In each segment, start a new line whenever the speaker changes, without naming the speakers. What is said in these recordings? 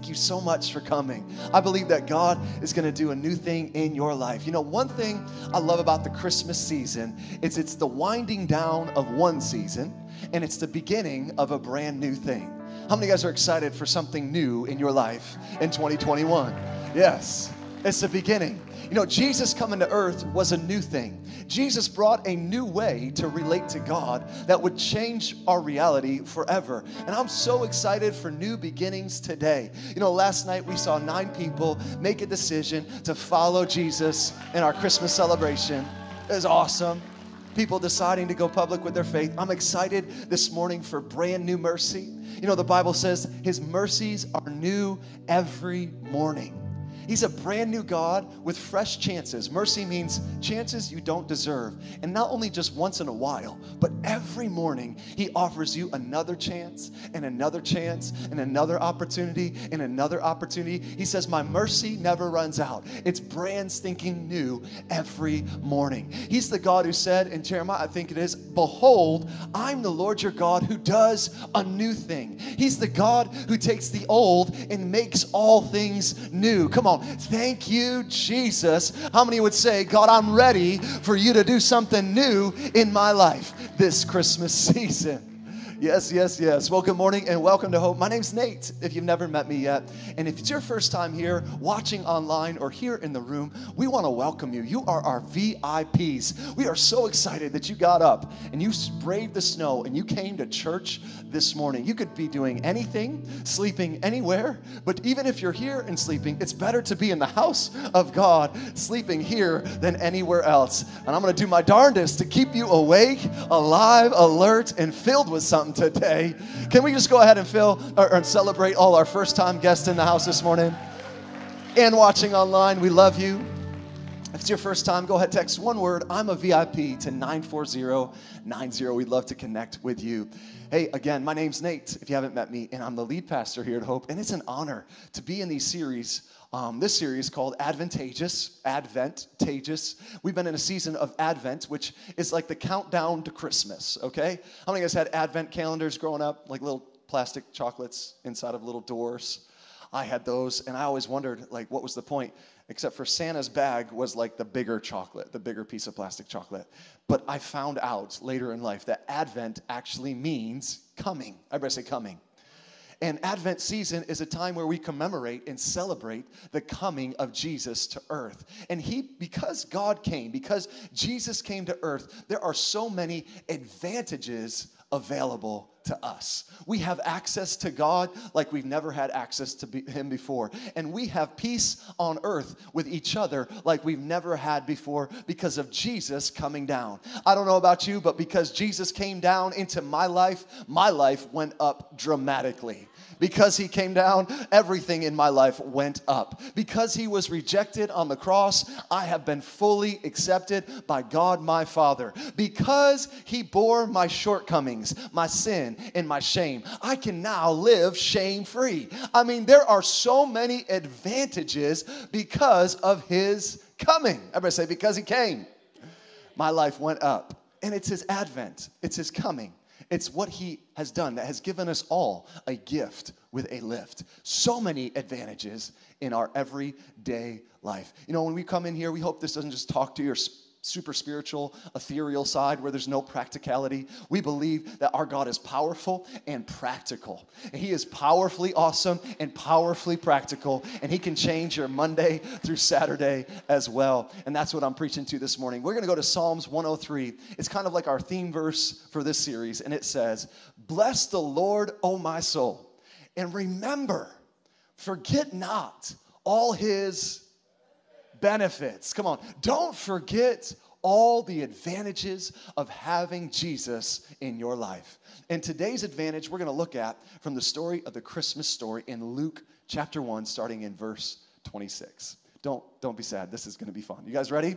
thank you so much for coming. I believe that God is going to do a new thing in your life. You know, one thing I love about the Christmas season is it's the winding down of one season and it's the beginning of a brand new thing. How many guys are excited for something new in your life in 2021? Yes, it's the beginning. You know, Jesus coming to earth was a new thing. Jesus brought a new way to relate to God that would change our reality forever. And I'm so excited for new beginnings today. You know, last night we saw nine people make a decision to follow Jesus in our Christmas celebration. It was awesome people deciding to go public with their faith. I'm excited this morning for brand new mercy. You know, the Bible says his mercies are new every morning. He's a brand new God with fresh chances. Mercy means chances you don't deserve. And not only just once in a while, but every morning, He offers you another chance and another chance and another opportunity and another opportunity. He says, My mercy never runs out. It's brand stinking new every morning. He's the God who said in Jeremiah, I think it is, Behold, I'm the Lord your God who does a new thing. He's the God who takes the old and makes all things new. Come on. Thank you, Jesus. How many would say, God, I'm ready for you to do something new in my life this Christmas season? Yes, yes, yes. Well, good morning and welcome to Hope. My name's Nate, if you've never met me yet. And if it's your first time here, watching online, or here in the room, we want to welcome you. You are our VIPs. We are so excited that you got up and you braved the snow and you came to church this morning. You could be doing anything, sleeping anywhere, but even if you're here and sleeping, it's better to be in the house of God, sleeping here than anywhere else. And I'm going to do my darndest to keep you awake, alive, alert, and filled with something today. Can we just go ahead and fill or, or celebrate all our first time guests in the house this morning? And watching online, we love you. If it's your first time, go ahead, text one word, I'm a VIP to 94090. We'd love to connect with you. Hey, again, my name's Nate, if you haven't met me, and I'm the lead pastor here at Hope. And it's an honor to be in these series um, this series called Adventageous. Adventageous. We've been in a season of Advent, which is like the countdown to Christmas, okay? How many of you guys had Advent calendars growing up? Like little plastic chocolates inside of little doors? I had those, and I always wondered, like, what was the point? Except for Santa's bag was like the bigger chocolate, the bigger piece of plastic chocolate. But I found out later in life that Advent actually means coming. Everybody say coming. And Advent season is a time where we commemorate and celebrate the coming of Jesus to earth. And he, because God came, because Jesus came to earth, there are so many advantages available to us. We have access to God like we've never had access to be, Him before. And we have peace on earth with each other like we've never had before because of Jesus coming down. I don't know about you, but because Jesus came down into my life, my life went up dramatically. Because he came down, everything in my life went up. Because he was rejected on the cross, I have been fully accepted by God my Father. Because he bore my shortcomings, my sin, and my shame, I can now live shame free. I mean, there are so many advantages because of his coming. Everybody say, because he came, my life went up. And it's his advent, it's his coming. It's what he has done that has given us all a gift with a lift. So many advantages in our everyday life. You know, when we come in here, we hope this doesn't just talk to your super spiritual, ethereal side where there's no practicality. We believe that our God is powerful and practical. He is powerfully awesome and powerfully practical, and He can change your Monday through Saturday as well. And that's what I'm preaching to this morning. We're going to go to Psalms 103. It's kind of like our theme verse for this series, and it says, Bless the Lord, O my soul, and remember, forget not all His benefits. Come on, don't forget all the advantages of having Jesus in your life. And today's advantage we're going to look at from the story of the Christmas story in Luke chapter 1 starting in verse 26. Don't don't be sad. This is going to be fun. You guys ready?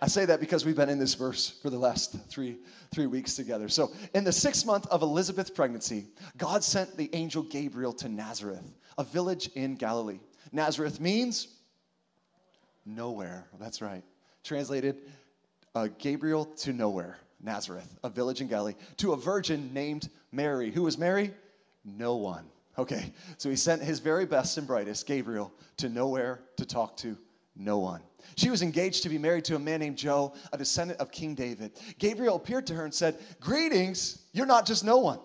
I say that because we've been in this verse for the last 3 3 weeks together. So, in the 6th month of Elizabeth's pregnancy, God sent the angel Gabriel to Nazareth, a village in Galilee. Nazareth means nowhere. That's right. Translated, uh, Gabriel to nowhere, Nazareth, a village in Galilee, to a virgin named Mary. Who was Mary? No one. Okay, so he sent his very best and brightest, Gabriel, to nowhere to talk to no one. She was engaged to be married to a man named Joe, a descendant of King David. Gabriel appeared to her and said, Greetings, you're not just no one.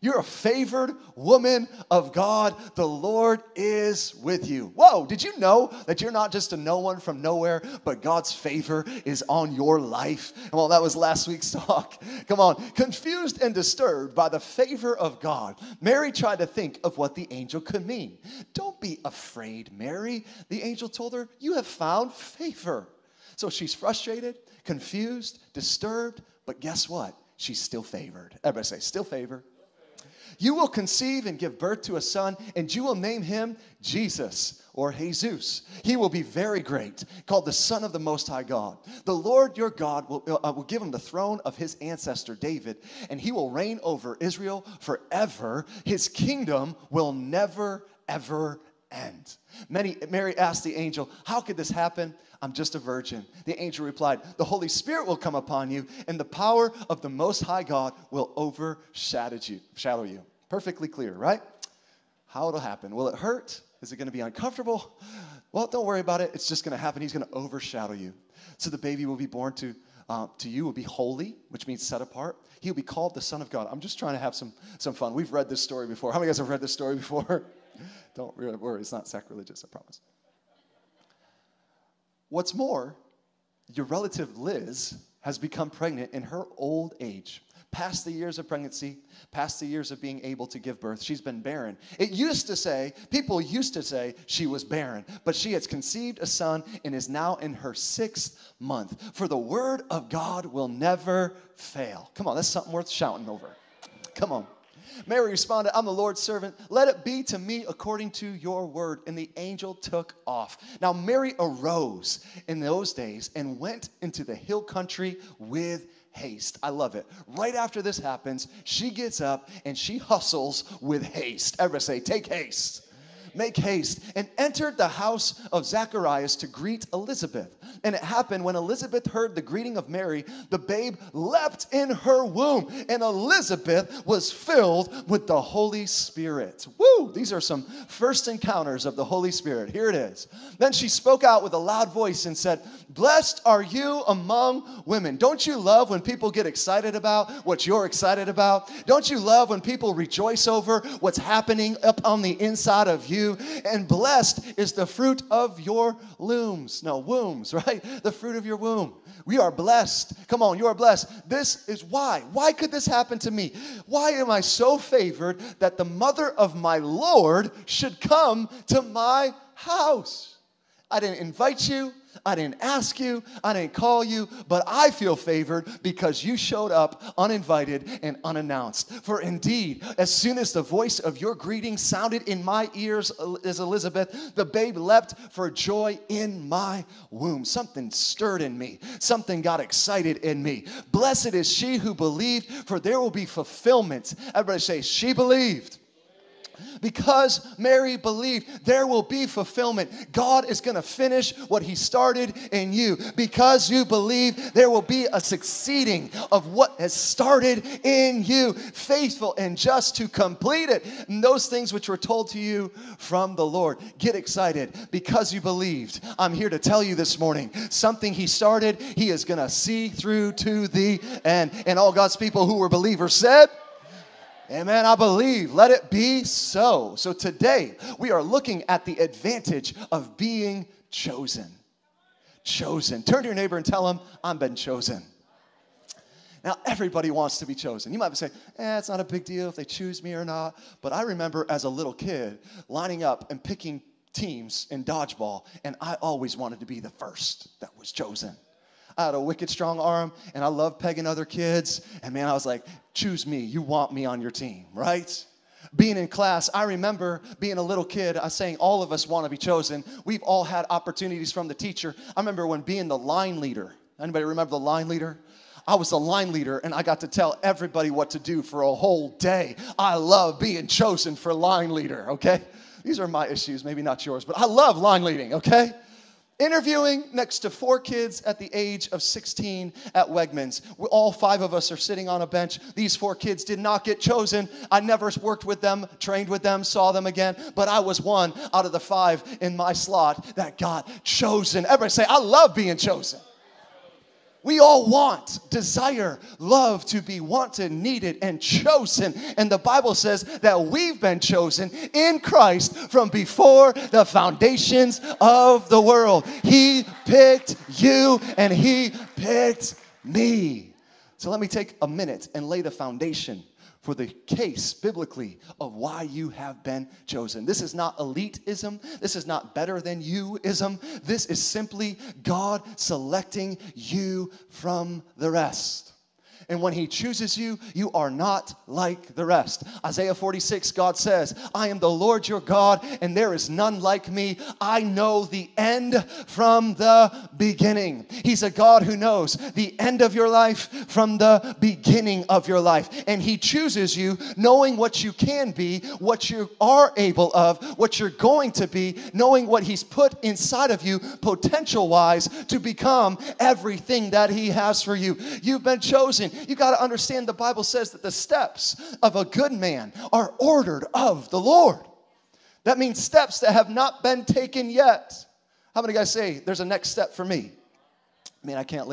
You're a favored woman of God. The Lord is with you. Whoa, did you know that you're not just a no one from nowhere, but God's favor is on your life? And Well, that was last week's talk. Come on. Confused and disturbed by the favor of God, Mary tried to think of what the angel could mean. Don't be afraid, Mary. The angel told her, You have found favor. So she's frustrated, confused, disturbed, but guess what? She's still favored. Everybody say, Still favored. You will conceive and give birth to a son, and you will name him Jesus or Jesus. He will be very great, called the Son of the Most High God. The Lord your God will, uh, will give him the throne of his ancestor David, and he will reign over Israel forever. His kingdom will never, ever end. Many, Mary asked the angel, How could this happen? I'm just a virgin. The angel replied, The Holy Spirit will come upon you, and the power of the Most High God will overshadow you. Shadow you. Perfectly clear, right? How it'll happen. Will it hurt? Is it going to be uncomfortable? Well, don't worry about it. It's just going to happen. He's going to overshadow you. So the baby will be born to, uh, to you, will be holy, which means set apart. He will be called the Son of God. I'm just trying to have some, some fun. We've read this story before. How many of you guys have read this story before? don't worry, it's not sacrilegious, I promise. What's more, your relative Liz has become pregnant in her old age. Past the years of pregnancy, past the years of being able to give birth, she's been barren. It used to say, people used to say she was barren, but she has conceived a son and is now in her sixth month. For the word of God will never fail. Come on, that's something worth shouting over. Come on. Mary responded, I'm the Lord's servant. Let it be to me according to your word. And the angel took off. Now, Mary arose in those days and went into the hill country with haste. I love it. Right after this happens, she gets up and she hustles with haste. Everybody say, take haste make haste, and entered the house of Zacharias to greet Elizabeth. And it happened when Elizabeth heard the greeting of Mary, the babe leapt in her womb, and Elizabeth was filled with the Holy Spirit. Woo! These are some first encounters of the Holy Spirit. Here it is. Then she spoke out with a loud voice and said, Blessed are you among women. Don't you love when people get excited about what you're excited about? Don't you love when people rejoice over what's happening up on the inside of you? And blessed is the fruit of your looms. No, wombs, right? The fruit of your womb. We are blessed. Come on, you are blessed. This is why. Why could this happen to me? Why am I so favored that the mother of my Lord should come to my house? I didn't invite you. I didn't ask you, I didn't call you, but I feel favored because you showed up uninvited and unannounced. For indeed, as soon as the voice of your greeting sounded in my ears as Elizabeth, the babe leapt for joy in my womb. Something stirred in me, something got excited in me. Blessed is she who believed, for there will be fulfillment. Everybody say, She believed because Mary believed there will be fulfillment. God is going to finish what He started in you. Because you believe there will be a succeeding of what has started in you, faithful and just to complete it. And those things which were told to you from the Lord. Get excited because you believed. I'm here to tell you this morning something He started, He is going to see through to the end. And all God's people who were believers said, Amen. I believe. Let it be so. So today we are looking at the advantage of being chosen. Chosen. Turn to your neighbor and tell him, I've been chosen. Now, everybody wants to be chosen. You might say, eh, it's not a big deal if they choose me or not. But I remember as a little kid lining up and picking teams in dodgeball, and I always wanted to be the first that was chosen. I had a wicked strong arm and I loved pegging other kids. And man, I was like, choose me. You want me on your team, right? Being in class, I remember being a little kid, I saying all of us want to be chosen. We've all had opportunities from the teacher. I remember when being the line leader. Anybody remember the line leader? I was the line leader and I got to tell everybody what to do for a whole day. I love being chosen for line leader, okay? These are my issues, maybe not yours, but I love line leading, okay? Interviewing next to four kids at the age of 16 at Wegmans. All five of us are sitting on a bench. These four kids did not get chosen. I never worked with them, trained with them, saw them again, but I was one out of the five in my slot that got chosen. Everybody say, I love being chosen. We all want, desire, love to be wanted, needed, and chosen. And the Bible says that we've been chosen in Christ from before the foundations of the world. He picked you and He picked me. So let me take a minute and lay the foundation for the case biblically of why you have been chosen. This is not elitism. This is not better than youism. This is simply God selecting you from the rest. And when he chooses you, you are not like the rest. Isaiah 46, God says, I am the Lord your God, and there is none like me. I know the end from the beginning. He's a God who knows the end of your life from the beginning of your life. And he chooses you knowing what you can be, what you are able of, what you're going to be, knowing what he's put inside of you potential wise to become everything that he has for you. You've been chosen you got to understand the Bible says that the steps of a good man are ordered of the Lord. That means steps that have not been taken yet. How many guys say there's a next step for me? I mean, I can't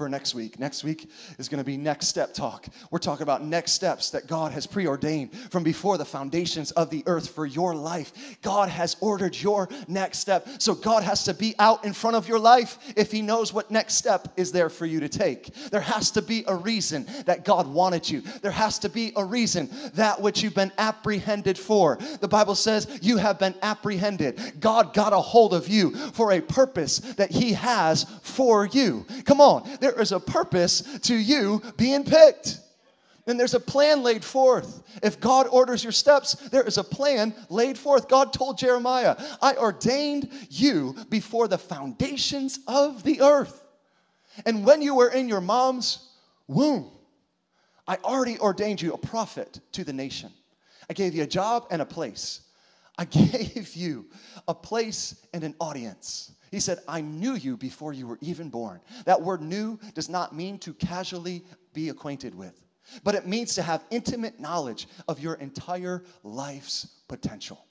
for next week. Next week is going to be next step talk. We're talking about next steps that God has preordained from before the foundations of the earth for your life. God has ordered your next step. So God has to be out in front of your life if He knows what next step is there for you to take. There has to be a reason that God wanted you, there has to be a reason that which you've been apprehended for. The Bible says you have been apprehended. God got a hold of you for a purpose that He has for you. Come on, there is a purpose to you being picked. And there's a plan laid forth. If God orders your steps, there is a plan laid forth. God told Jeremiah, I ordained you before the foundations of the earth. And when you were in your mom's womb, I already ordained you a prophet to the nation. I gave you a job and a place. I gave you a place and an audience. He said, I knew you before you were even born. That word knew does not mean to casually be acquainted with, but it means to have intimate knowledge of your entire life's potential.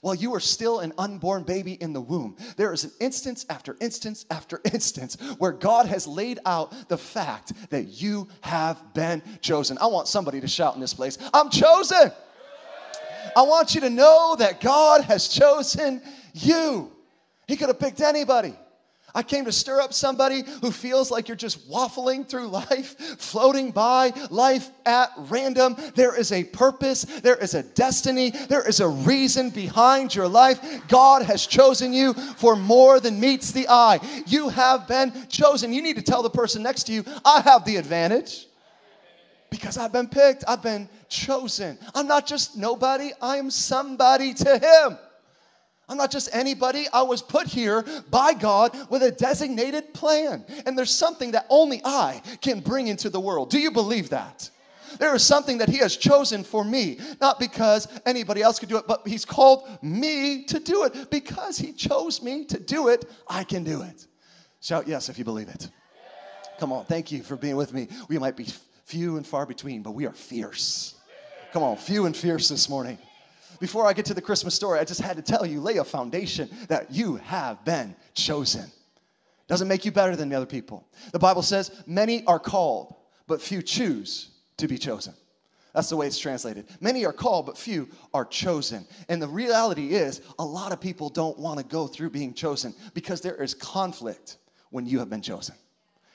While you are still an unborn baby in the womb, there is an instance after instance after instance where God has laid out the fact that you have been chosen. I want somebody to shout in this place, I'm chosen. I want you to know that God has chosen you. He could have picked anybody. I came to stir up somebody who feels like you're just waffling through life, floating by life at random. There is a purpose, there is a destiny, there is a reason behind your life. God has chosen you for more than meets the eye. You have been chosen. You need to tell the person next to you, I have the advantage because I've been picked, I've been chosen. I'm not just nobody, I am somebody to Him. I'm not just anybody. I was put here by God with a designated plan. And there's something that only I can bring into the world. Do you believe that? There is something that He has chosen for me, not because anybody else could do it, but He's called me to do it. Because He chose me to do it, I can do it. Shout yes if you believe it. Come on, thank you for being with me. We might be few and far between, but we are fierce. Come on, few and fierce this morning before I get to the Christmas story, I just had to tell you, lay a foundation that you have been chosen. Doesn't make you better than the other people. The Bible says, many are called, but few choose to be chosen. That's the way it's translated. Many are called, but few are chosen. And the reality is, a lot of people don't want to go through being chosen because there is conflict when you have been chosen.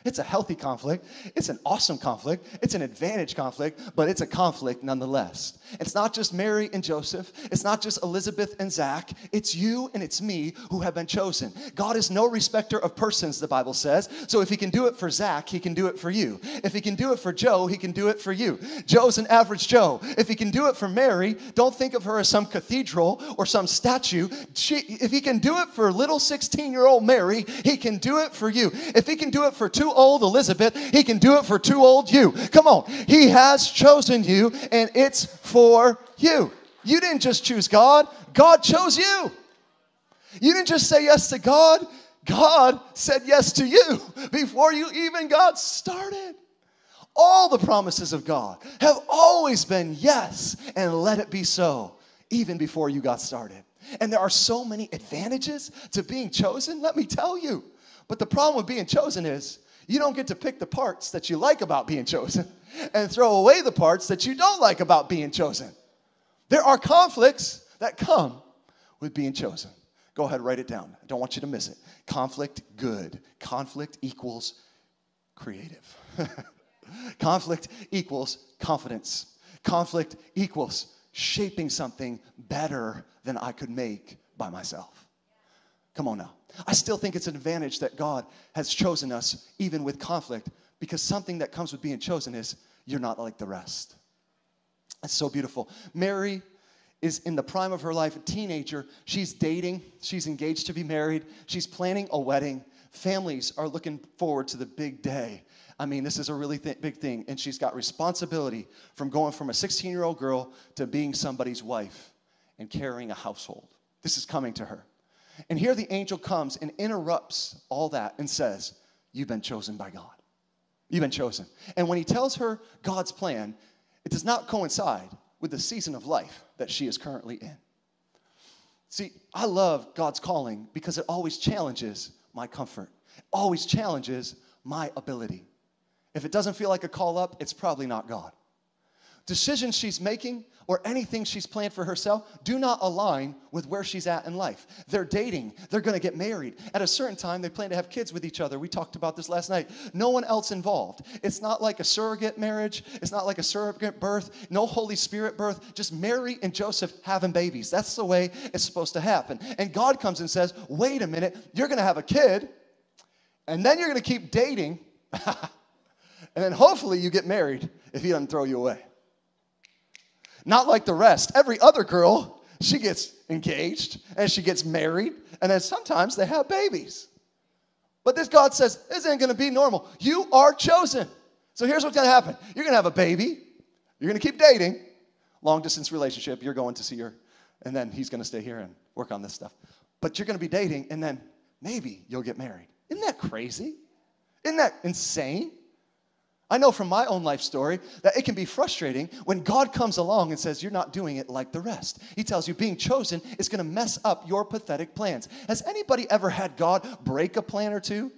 It's a healthy conflict. It's an awesome conflict. It's an advantage conflict, but it's a conflict nonetheless. It's not just Mary and Joseph. It's not just Elizabeth and Zach. It's you and it's me who have been chosen. God is no respecter of persons, the Bible says. So if he can do it for Zach, he can do it for you. If he can do it for Joe, he can do it for you. Joe's an average Joe. If he can do it for Mary, don't think of her as some cathedral or some statue. She, if he can do it for little 16 year old Mary, he can do it for you. If he can do it for two old Elizabeth, he can do it for too old you. Come on. He has chosen you, and it's for you. You didn't just choose God, God chose you. You didn't just say yes to God, God said yes to you before you even got started. All the promises of God have always been yes, and let it be so, even before you got started. And there are so many advantages to being chosen, let me tell you. But the problem with being chosen is you don't get to pick the parts that you like about being chosen and throw away the parts that you don't like about being chosen. There are conflicts that come with being chosen. Go ahead, write it down. I don't want you to miss it. Conflict, good. Conflict equals creative. Conflict equals confidence. Conflict equals shaping something better than I could make by myself. Come on now. I still think it's an advantage that God has chosen us, even with conflict, because something that comes with being chosen is you're not like the rest. That's so beautiful. Mary is in the prime of her life, a teenager. She's dating, she's engaged to be married, she's planning a wedding. Families are looking forward to the big day. I mean, this is a really th- big thing. And she's got responsibility from going from a 16 year old girl to being somebody's wife and carrying a household. This is coming to her. And here the angel comes and interrupts all that and says, You've been chosen by God. You've been chosen. And when he tells her God's plan, it does not coincide with the season of life that she is currently in. See, I love God's calling because it always challenges my comfort, it always challenges my ability. If it doesn't feel like a call up, it's probably not God. Decisions she's making or anything she's planned for herself do not align with where she's at in life. They're dating, they're gonna get married. At a certain time, they plan to have kids with each other. We talked about this last night. No one else involved. It's not like a surrogate marriage, it's not like a surrogate birth, no Holy Spirit birth, just Mary and Joseph having babies. That's the way it's supposed to happen. And God comes and says, wait a minute, you're gonna have a kid, and then you're gonna keep dating, and then hopefully you get married if he doesn't throw you away. Not like the rest. Every other girl, she gets engaged and she gets married, and then sometimes they have babies. But this God says, this ain't gonna be normal. You are chosen. So here's what's gonna happen you're gonna have a baby, you're gonna keep dating, long distance relationship, you're going to see her, and then he's gonna stay here and work on this stuff. But you're gonna be dating, and then maybe you'll get married. Isn't that crazy? Isn't that insane? I know from my own life story that it can be frustrating when God comes along and says, You're not doing it like the rest. He tells you being chosen is going to mess up your pathetic plans. Has anybody ever had God break a plan or two?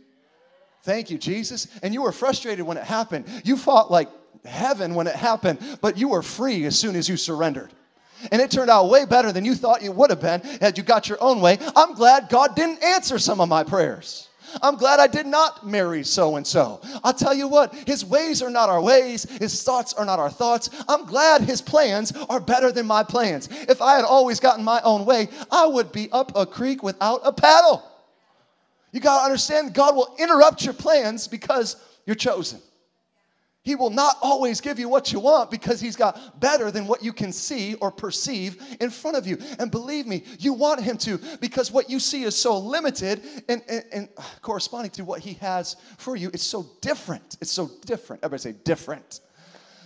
Thank you, Jesus. And you were frustrated when it happened. You fought like heaven when it happened, but you were free as soon as you surrendered. And it turned out way better than you thought you would have been had you got your own way. I'm glad God didn't answer some of my prayers. I'm glad I did not marry so and so. I'll tell you what, his ways are not our ways, his thoughts are not our thoughts. I'm glad his plans are better than my plans. If I had always gotten my own way, I would be up a creek without a paddle. You got to understand, God will interrupt your plans because you're chosen. He will not always give you what you want because He's got better than what you can see or perceive in front of you. And believe me, you want Him to because what you see is so limited and, and, and uh, corresponding to what He has for you. It's so different. It's so different. Everybody say different.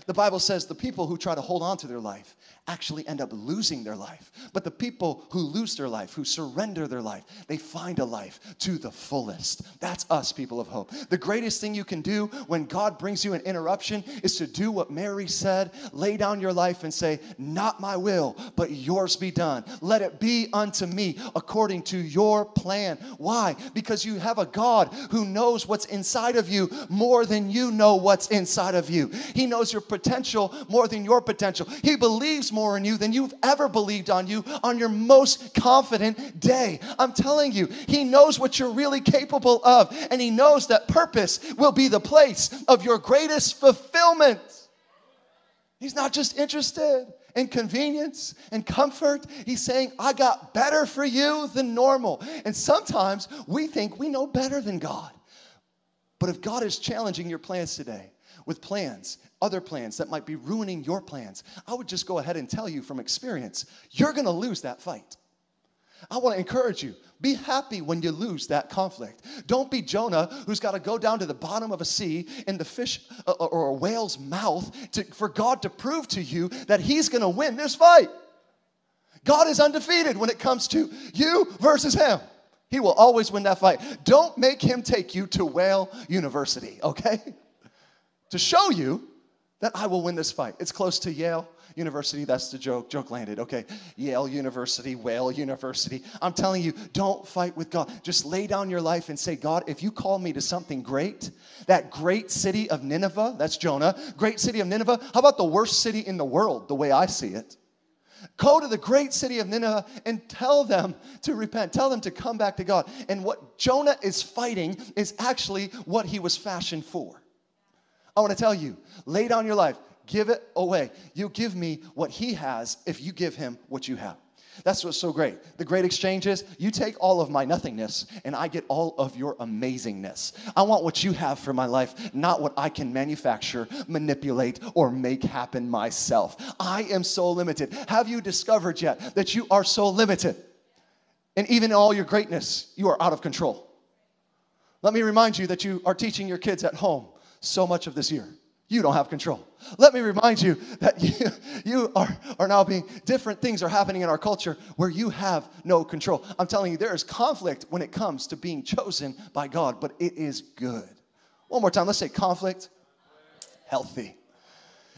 The Bible says the people who try to hold on to their life actually end up losing their life. But the people who lose their life, who surrender their life, they find a life to the fullest. That's us, people of hope. The greatest thing you can do when God brings you an interruption is to do what Mary said lay down your life and say, Not my will, but yours be done. Let it be unto me according to your plan. Why? Because you have a God who knows what's inside of you more than you know what's inside of you. He knows your potential more than your potential. He believes more in you than you've ever believed on you on your most confident day. I'm telling you, He knows what you're really capable of, and He knows that purpose will be the place of your greatest fulfillment. He's not just interested in convenience and comfort. He's saying, I got better for you than normal. And sometimes we think we know better than God. But if God is challenging your plans today with plans other plans that might be ruining your plans, I would just go ahead and tell you from experience, you're gonna lose that fight. I wanna encourage you be happy when you lose that conflict. Don't be Jonah, who's got to go down to the bottom of a sea in the fish uh, uh, or a whale's mouth to, for God to prove to you that He's going to win this fight. God is undefeated when it comes to you versus Him. He will always win that fight. Don't make him take you to Whale University, okay? To show you that I will win this fight. It's close to Yale University. That's the joke. Joke landed. Okay. Yale University, Whale University. I'm telling you, don't fight with God. Just lay down your life and say, God, if you call me to something great, that great city of Nineveh, that's Jonah, great city of Nineveh, how about the worst city in the world, the way I see it? Go to the great city of Nineveh and tell them to repent. Tell them to come back to God. And what Jonah is fighting is actually what he was fashioned for. I want to tell you, lay down your life, give it away. You give me what he has if you give him what you have. That's what's so great. The great exchange is you take all of my nothingness and I get all of your amazingness. I want what you have for my life, not what I can manufacture, manipulate, or make happen myself. I am so limited. Have you discovered yet that you are so limited? And even in all your greatness, you are out of control. Let me remind you that you are teaching your kids at home so much of this year. You don't have control. Let me remind you that you, you are, are now being, different things are happening in our culture where you have no control. I'm telling you, there is conflict when it comes to being chosen by God, but it is good. One more time, let's say conflict, healthy.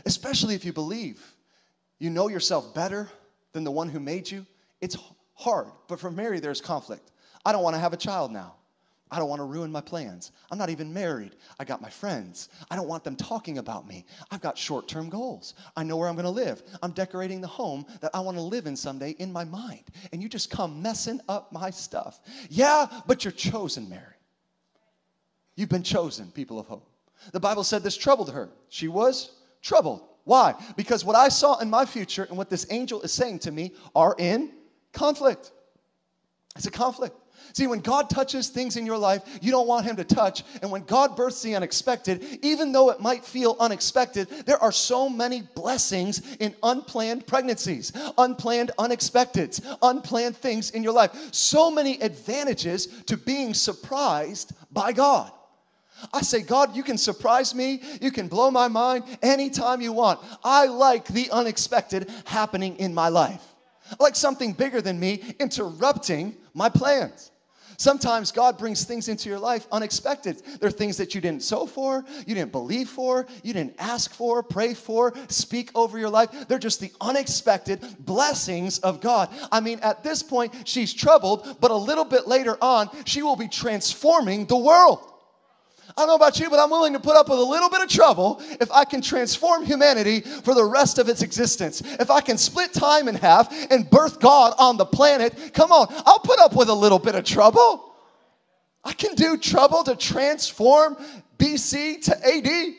Especially if you believe you know yourself better than the one who made you. It's hard, but for Mary, there's conflict. I don't want to have a child now. I don't want to ruin my plans. I'm not even married. I got my friends. I don't want them talking about me. I've got short term goals. I know where I'm going to live. I'm decorating the home that I want to live in someday in my mind. And you just come messing up my stuff. Yeah, but you're chosen, Mary. You've been chosen, people of hope. The Bible said this troubled her. She was troubled. Why? Because what I saw in my future and what this angel is saying to me are in conflict. It's a conflict. See, when God touches things in your life you don't want Him to touch, and when God births the unexpected, even though it might feel unexpected, there are so many blessings in unplanned pregnancies, unplanned unexpecteds, unplanned things in your life. So many advantages to being surprised by God. I say, God, you can surprise me. You can blow my mind anytime you want. I like the unexpected happening in my life. I like something bigger than me interrupting my plans. Sometimes God brings things into your life unexpected. There are things that you didn't sow for, you didn't believe for, you didn't ask for, pray for, speak over your life. They're just the unexpected blessings of God. I mean, at this point, she's troubled, but a little bit later on, she will be transforming the world. I don't know about you, but I'm willing to put up with a little bit of trouble if I can transform humanity for the rest of its existence. If I can split time in half and birth God on the planet, come on, I'll put up with a little bit of trouble. I can do trouble to transform BC to AD,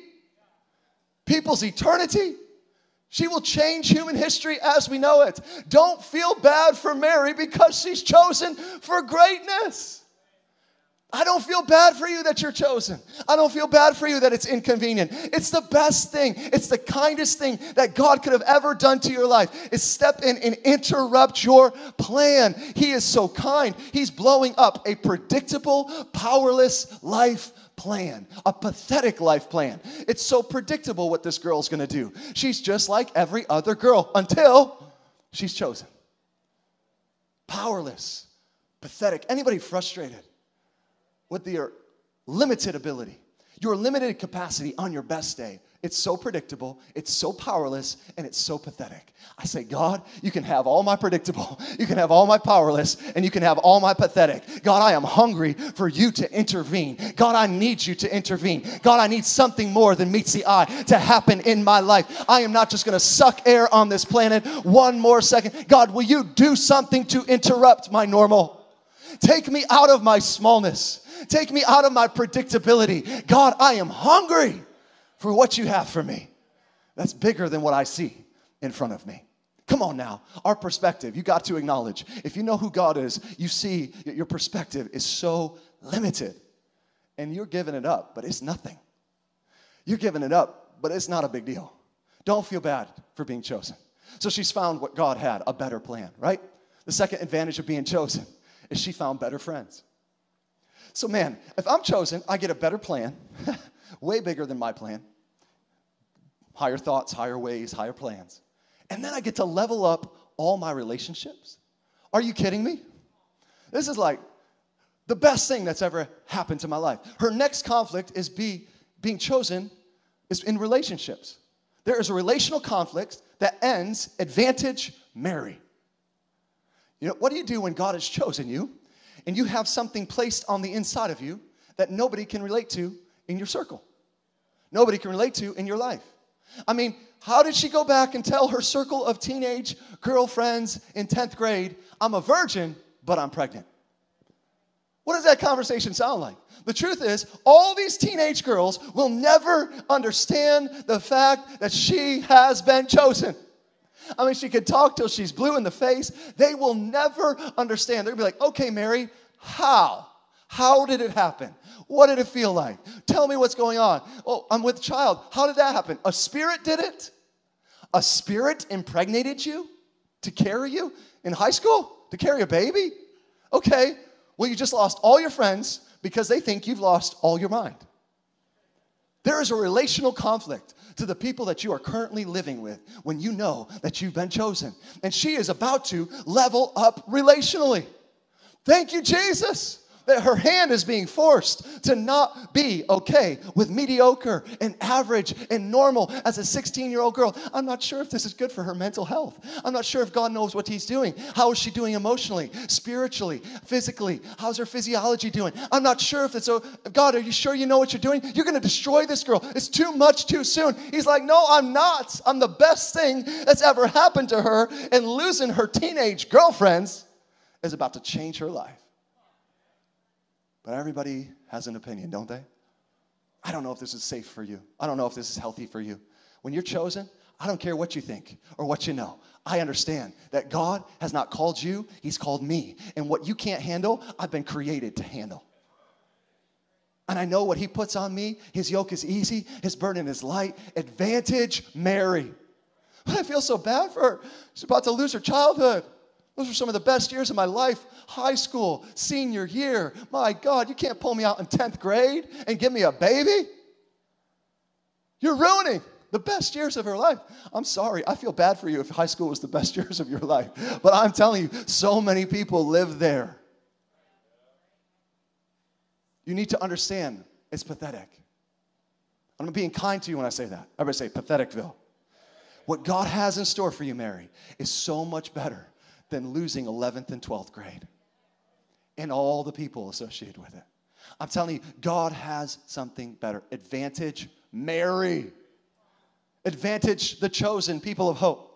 people's eternity. She will change human history as we know it. Don't feel bad for Mary because she's chosen for greatness. I don't feel bad for you that you're chosen. I don't feel bad for you that it's inconvenient. It's the best thing. It's the kindest thing that God could have ever done to your life is step in and interrupt your plan. He is so kind. He's blowing up a predictable, powerless life plan, a pathetic life plan. It's so predictable what this girl's to do. She's just like every other girl until she's chosen. Powerless, pathetic. Anybody frustrated? With your limited ability, your limited capacity on your best day. It's so predictable, it's so powerless, and it's so pathetic. I say, God, you can have all my predictable, you can have all my powerless, and you can have all my pathetic. God, I am hungry for you to intervene. God, I need you to intervene. God, I need something more than meets the eye to happen in my life. I am not just gonna suck air on this planet one more second. God, will you do something to interrupt my normal? Take me out of my smallness. Take me out of my predictability. God, I am hungry for what you have for me. That's bigger than what I see in front of me. Come on now, our perspective, you got to acknowledge. If you know who God is, you see your perspective is so limited. And you're giving it up, but it's nothing. You're giving it up, but it's not a big deal. Don't feel bad for being chosen. So she's found what God had a better plan, right? The second advantage of being chosen is she found better friends. So, man, if I'm chosen, I get a better plan, way bigger than my plan. Higher thoughts, higher ways, higher plans. And then I get to level up all my relationships. Are you kidding me? This is like the best thing that's ever happened to my life. Her next conflict is be, being chosen is in relationships. There is a relational conflict that ends advantage Mary. You know, what do you do when God has chosen you and you have something placed on the inside of you that nobody can relate to in your circle? Nobody can relate to in your life. I mean, how did she go back and tell her circle of teenage girlfriends in 10th grade, I'm a virgin, but I'm pregnant? What does that conversation sound like? The truth is, all these teenage girls will never understand the fact that she has been chosen. I mean, she could talk till she's blue in the face. They will never understand. They're gonna be like, okay, Mary, how? How did it happen? What did it feel like? Tell me what's going on. Oh, I'm with child. How did that happen? A spirit did it? A spirit impregnated you to carry you in high school? To carry a baby? Okay, well, you just lost all your friends because they think you've lost all your mind. There is a relational conflict to the people that you are currently living with when you know that you've been chosen. And she is about to level up relationally. Thank you, Jesus that her hand is being forced to not be okay with mediocre and average and normal as a 16 year old girl. I'm not sure if this is good for her mental health. I'm not sure if God knows what He's doing. How is she doing emotionally, spiritually, physically? How's her physiology doing? I'm not sure if it's, a, God, are you sure you know what you're doing? You're going to destroy this girl. It's too much too soon. He's like, No, I'm not. I'm the best thing that's ever happened to her, and losing her teenage girlfriends is about to change her life. But everybody has an opinion, don't they? I don't know if this is safe for you. I don't know if this is healthy for you. When you're chosen, I don't care what you think or what you know. I understand that God has not called you, He's called me. And what you can't handle, I've been created to handle. And I know what He puts on me. His yoke is easy, His burden is light. Advantage, Mary. I feel so bad for her. She's about to lose her childhood. Those were some of the best years of my life. High school, senior year. My God, you can't pull me out in 10th grade and give me a baby. You're ruining the best years of her life. I'm sorry. I feel bad for you if high school was the best years of your life. But I'm telling you, so many people live there. You need to understand it's pathetic. I'm being kind to you when I say that. Everybody say patheticville. What God has in store for you, Mary, is so much better than losing 11th and 12th grade and all the people associated with it. I'm telling you, God has something better. Advantage Mary. Advantage the chosen people of hope.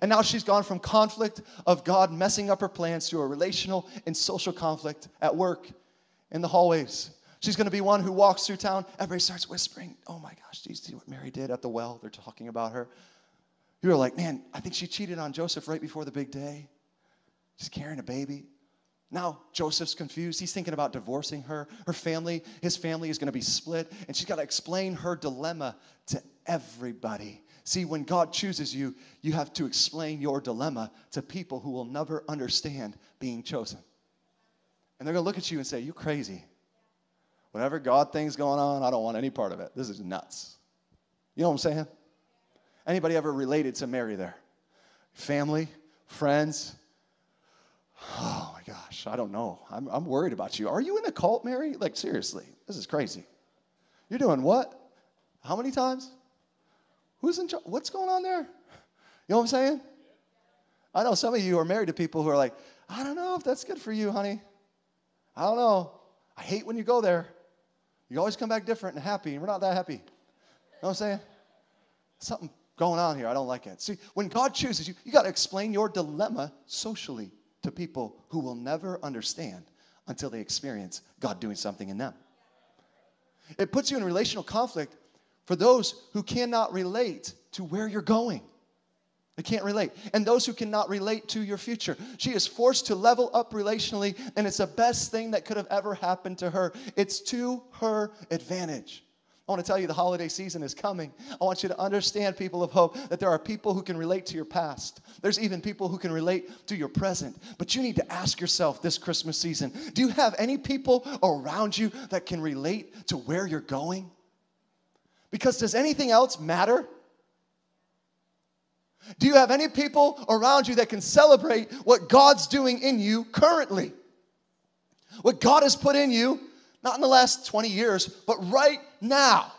And now she's gone from conflict of God messing up her plans to a relational and social conflict at work, in the hallways. She's going to be one who walks through town. Everybody starts whispering, Oh my gosh, do you see what Mary did at the well? They're talking about her. You are like, man, I think she cheated on Joseph right before the big day. She's carrying a baby. Now Joseph's confused. He's thinking about divorcing her. Her family, his family is going to be split, and she's got to explain her dilemma to everybody. See, when God chooses you, you have to explain your dilemma to people who will never understand being chosen. And they're going to look at you and say, You crazy. Whatever God thing's going on, I don't want any part of it. This is nuts. You know what I'm saying? Anybody ever related to Mary there? Family, friends? Oh my gosh, I don't know. I'm, I'm worried about you. Are you in a cult, Mary? Like, seriously, this is crazy. You're doing what? How many times? Who's in charge? What's going on there? You know what I'm saying? I know some of you are married to people who are like, I don't know if that's good for you, honey. I don't know. I hate when you go there. You always come back different and happy, and we're not that happy. You know what I'm saying? Something going on here. I don't like it. See, when God chooses you, you got to explain your dilemma socially to people who will never understand until they experience God doing something in them. It puts you in relational conflict for those who cannot relate to where you're going. They can't relate. And those who cannot relate to your future. She is forced to level up relationally, and it's the best thing that could have ever happened to her. It's to her advantage. I want to tell you the holiday season is coming. I want you to understand, people of hope, that there are people who can relate to your past. There's even people who can relate to your present. But you need to ask yourself this Christmas season do you have any people around you that can relate to where you're going? Because does anything else matter? Do you have any people around you that can celebrate what God's doing in you currently? What God has put in you, not in the last 20 years, but right now.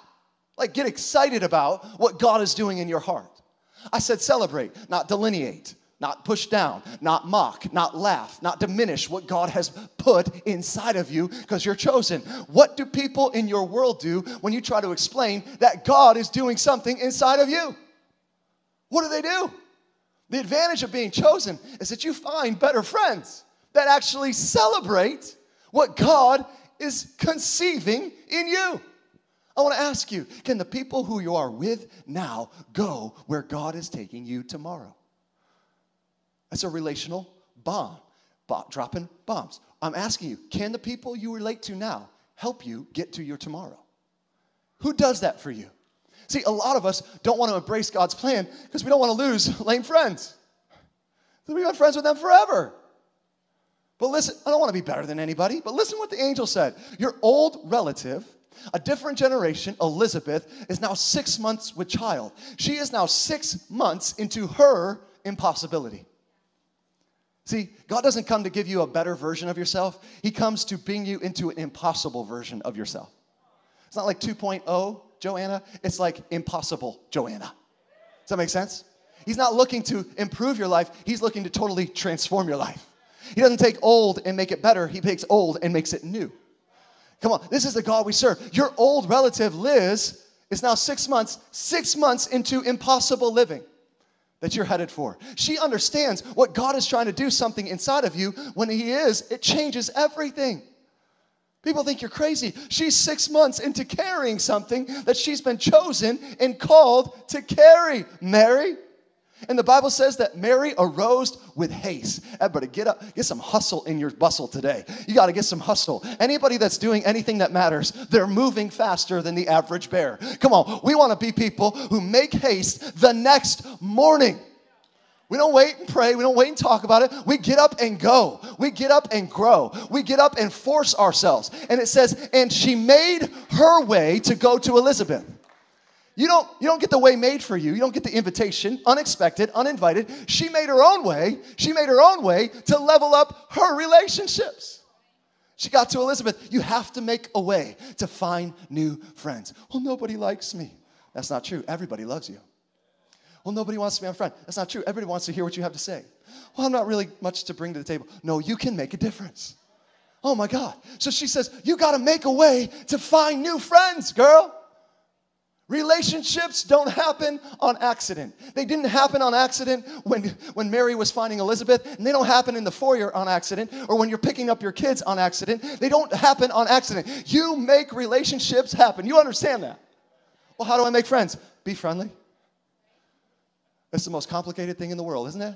Like, get excited about what God is doing in your heart. I said celebrate, not delineate, not push down, not mock, not laugh, not diminish what God has put inside of you because you're chosen. What do people in your world do when you try to explain that God is doing something inside of you? What do they do? The advantage of being chosen is that you find better friends that actually celebrate what God is conceiving in you. I want to ask you can the people who you are with now go where God is taking you tomorrow? That's a relational bomb, dropping bombs. I'm asking you can the people you relate to now help you get to your tomorrow? Who does that for you? See, a lot of us don't want to embrace God's plan because we don't want to lose lame friends. We've been friends with them forever. But listen, I don't want to be better than anybody, but listen what the angel said. Your old relative, a different generation, Elizabeth, is now six months with child. She is now six months into her impossibility. See, God doesn't come to give you a better version of yourself, He comes to bring you into an impossible version of yourself. It's not like 2.0 Joanna, it's like impossible Joanna. Does that make sense? He's not looking to improve your life, He's looking to totally transform your life. He doesn't take old and make it better, he takes old and makes it new. Come on, this is the God we serve. Your old relative, Liz, is now six months, six months into impossible living that you're headed for. She understands what God is trying to do something inside of you. When He is, it changes everything. People think you're crazy. She's six months into carrying something that she's been chosen and called to carry. Mary, and the Bible says that Mary arose with haste. Everybody, get up, get some hustle in your bustle today. You got to get some hustle. Anybody that's doing anything that matters, they're moving faster than the average bear. Come on, we want to be people who make haste the next morning. We don't wait and pray. We don't wait and talk about it. We get up and go. We get up and grow. We get up and force ourselves. And it says, and she made her way to go to Elizabeth. You don't, you don't get the way made for you. You don't get the invitation, unexpected, uninvited. She made her own way. She made her own way to level up her relationships. She got to Elizabeth. You have to make a way to find new friends. Well, nobody likes me. That's not true. Everybody loves you. Well, nobody wants to be my friend. That's not true. Everybody wants to hear what you have to say. Well, I'm not really much to bring to the table. No, you can make a difference. Oh my God. So she says, You got to make a way to find new friends, girl. Relationships don't happen on accident. They didn't happen on accident when, when Mary was finding Elizabeth, and they don't happen in the foyer on accident, or when you're picking up your kids on accident. They don't happen on accident. You make relationships happen. You understand that? Well, how do I make friends? Be friendly. It's the most complicated thing in the world, isn't it?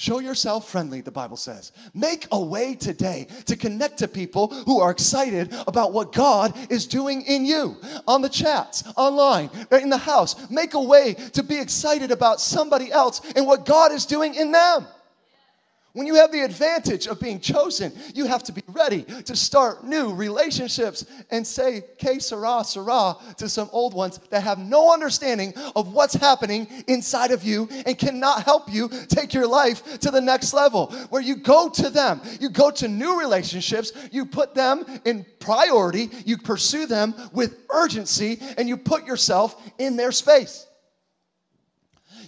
Show yourself friendly, the Bible says. Make a way today to connect to people who are excited about what God is doing in you on the chats, online, in the house. Make a way to be excited about somebody else and what God is doing in them. When you have the advantage of being chosen, you have to be ready to start new relationships and say, que sera, sera to some old ones that have no understanding of what's happening inside of you and cannot help you take your life to the next level. Where you go to them, you go to new relationships, you put them in priority, you pursue them with urgency, and you put yourself in their space.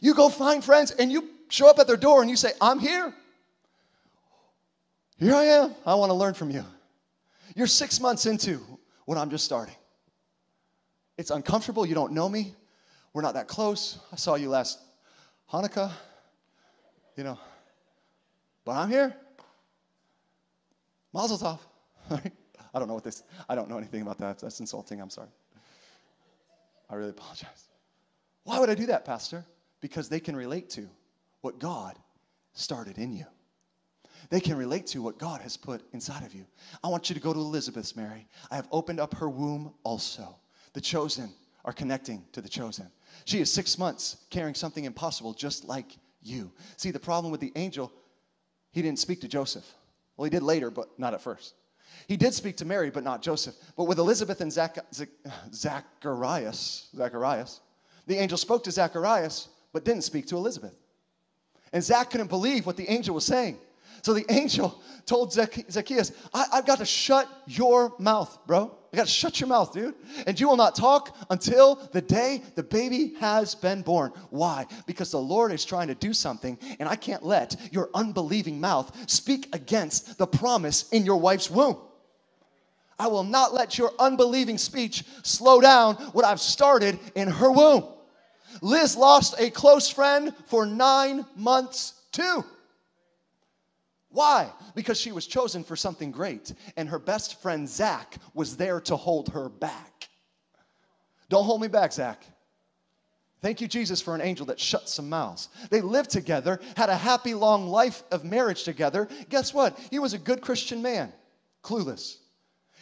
You go find friends and you show up at their door and you say, I'm here. Here I am. I want to learn from you. You're six months into what I'm just starting. It's uncomfortable. You don't know me. We're not that close. I saw you last Hanukkah, you know. But I'm here. Mazel tov. I don't know what this, I don't know anything about that. That's insulting. I'm sorry. I really apologize. Why would I do that, Pastor? Because they can relate to what God started in you they can relate to what God has put inside of you. I want you to go to Elizabeth's, Mary. I have opened up her womb also. The chosen are connecting to the chosen. She is six months carrying something impossible just like you. See, the problem with the angel, he didn't speak to Joseph. Well, he did later, but not at first. He did speak to Mary, but not Joseph. But with Elizabeth and Zach, Zacharias, Zacharias, the angel spoke to Zacharias, but didn't speak to Elizabeth. And Zach couldn't believe what the angel was saying. So the angel told Zacchaeus, I, have got to shut your mouth, bro. I got to shut your mouth, dude. And you will not talk until the day the baby has been born. Why? Because the Lord is trying to do something, and I can't let your unbelieving mouth speak against the promise in your wife's womb. I will not let your unbelieving speech slow down what I've started in her womb. Liz lost a close friend for nine months, too. Why? Because she was chosen for something great, and her best friend Zach was there to hold her back. Don't hold me back, Zach. Thank you, Jesus, for an angel that shut some mouths. They lived together, had a happy, long life of marriage together. Guess what? He was a good Christian man, clueless.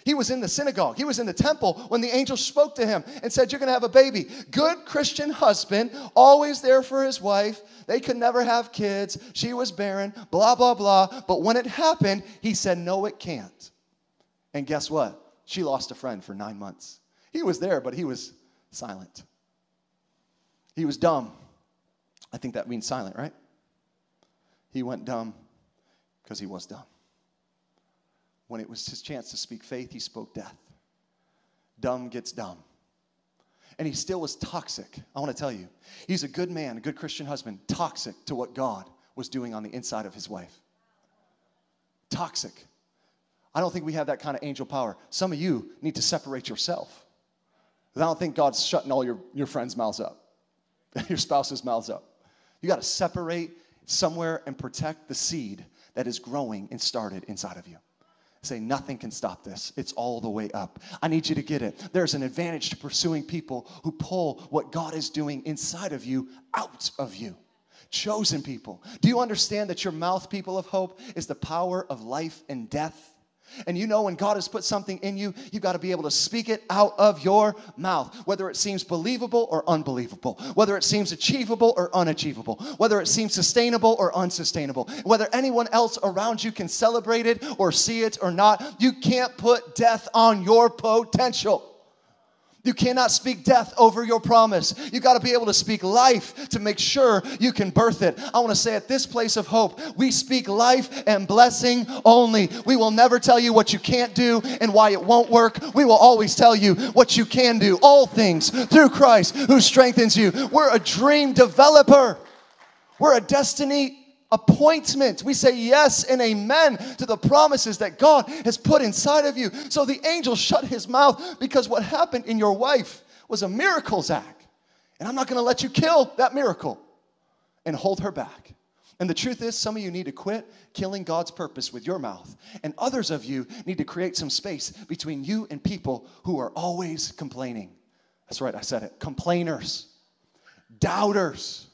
He was in the synagogue, he was in the temple when the angel spoke to him and said, You're gonna have a baby. Good Christian husband, always there for his wife. They could never have kids. She was barren, blah, blah, blah. But when it happened, he said, No, it can't. And guess what? She lost a friend for nine months. He was there, but he was silent. He was dumb. I think that means silent, right? He went dumb because he was dumb. When it was his chance to speak faith, he spoke death. Dumb gets dumb. And he still was toxic. I want to tell you, he's a good man, a good Christian husband, toxic to what God was doing on the inside of his wife. Toxic. I don't think we have that kind of angel power. Some of you need to separate yourself. I don't think God's shutting all your, your friends' mouths up, your spouse's mouths up. You got to separate somewhere and protect the seed that is growing and started inside of you. Say, nothing can stop this. It's all the way up. I need you to get it. There's an advantage to pursuing people who pull what God is doing inside of you out of you. Chosen people. Do you understand that your mouth, people of hope, is the power of life and death? And you know, when God has put something in you, you've got to be able to speak it out of your mouth, whether it seems believable or unbelievable, whether it seems achievable or unachievable, whether it seems sustainable or unsustainable, whether anyone else around you can celebrate it or see it or not. You can't put death on your potential. You cannot speak death over your promise. You got to be able to speak life to make sure you can birth it. I want to say at this place of hope, we speak life and blessing only. We will never tell you what you can't do and why it won't work. We will always tell you what you can do. All things through Christ who strengthens you. We're a dream developer. We're a destiny appointment. We say yes and amen to the promises that God has put inside of you. So the angel shut his mouth because what happened in your wife was a miracle, Zach. And I'm not going to let you kill that miracle and hold her back. And the truth is, some of you need to quit killing God's purpose with your mouth. And others of you need to create some space between you and people who are always complaining. That's right, I said it. Complainers, doubters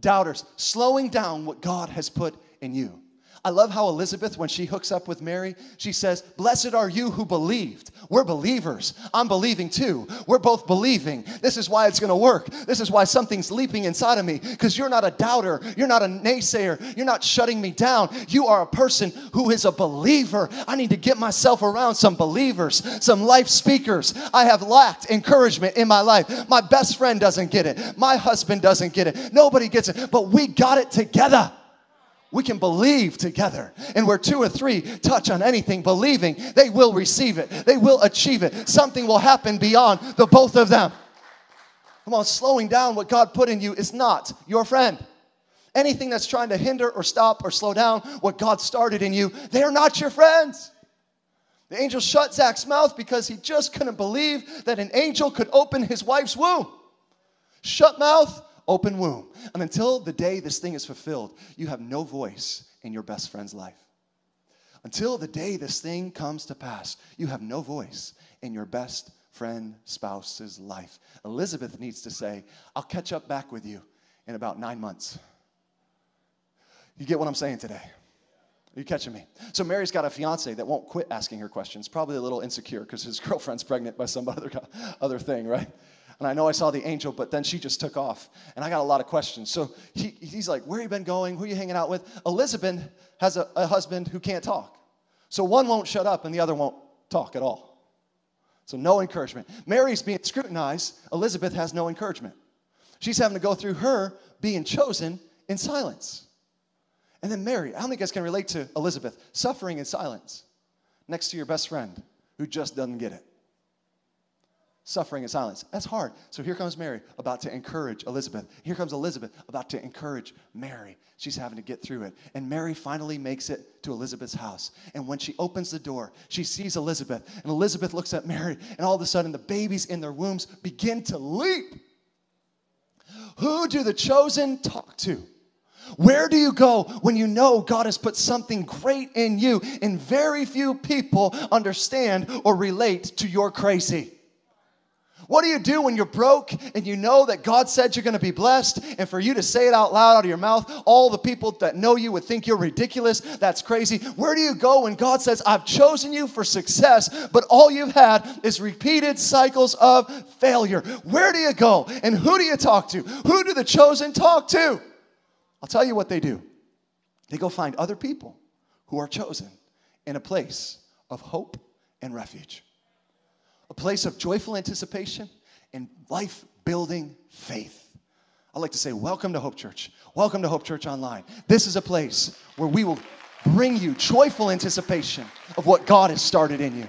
doubters, slowing down what God has put in you. I love how Elizabeth, when she hooks up with Mary, she says, Blessed are you who believed. We're believers. I'm believing too. We're both believing. This is why it's gonna work. This is why something's leaping inside of me, because you're not a doubter. You're not a naysayer. You're not shutting me down. You are a person who is a believer. I need to get myself around some believers, some life speakers. I have lacked encouragement in my life. My best friend doesn't get it. My husband doesn't get it. Nobody gets it, but we got it together we can believe together. And where two or three touch on anything, believing, they will receive it, they will achieve it. Something will happen beyond the both of them. Come on, slowing down what God put in you is not your friend. Anything that's trying to hinder or stop or slow down what God started in you, they're not your friends. The angel shut Zach's mouth because he just couldn't believe that an angel could open his wife's womb. Shut mouth, open womb. And until the day this thing is fulfilled, you have no voice in your best friend's life. Until the day this thing comes to pass, you have no voice in your best friend, spouse's life. Elizabeth needs to say, I'll catch up back with you in about nine months. You get what I'm saying today? Are you catching me? So Mary's got a fiance that won't quit asking her questions, probably a little insecure because his girlfriend's pregnant by some other, other thing, right? And I know I saw the angel, but then she just took off. And I got a lot of questions. So he, he's like, Where you been going? Who you hanging out with? Elizabeth has a, a husband who can't talk. So one won't shut up and the other won't talk at all. So no encouragement. Mary's being scrutinized. Elizabeth has no encouragement. She's having to go through her being chosen in silence. And then Mary. I don't many guys can relate to Elizabeth? Suffering in silence next to your best friend who just doesn't get it. Suffering in silence. That's hard. So here comes Mary about to encourage Elizabeth. Here comes Elizabeth about to encourage Mary. She's having to get through it. And Mary finally makes it to Elizabeth's house. And when she opens the door, she sees Elizabeth. And Elizabeth looks at Mary. And all of a sudden, the babies in their wombs begin to leap. Who do the chosen talk to? Where do you go when you know God has put something great in you and very few people understand or relate to your crazy? What do you do when you're broke and you know that God said you're going to be blessed? And for you to say it out loud out of your mouth, all the people that know you would think you're ridiculous. That's crazy. Where do you go when God says, I've chosen you for success, but all you've had is repeated cycles of failure? Where do you go? And who do you talk to? Who do the chosen talk to? I'll tell you what they do. They go find other people who are chosen in a place of hope and refuge a place of joyful anticipation and life building faith. I like to say, Welcome to Hope Church. Welcome to Hope Church Online. This is a place where we will bring you joyful anticipation of what God has started in you.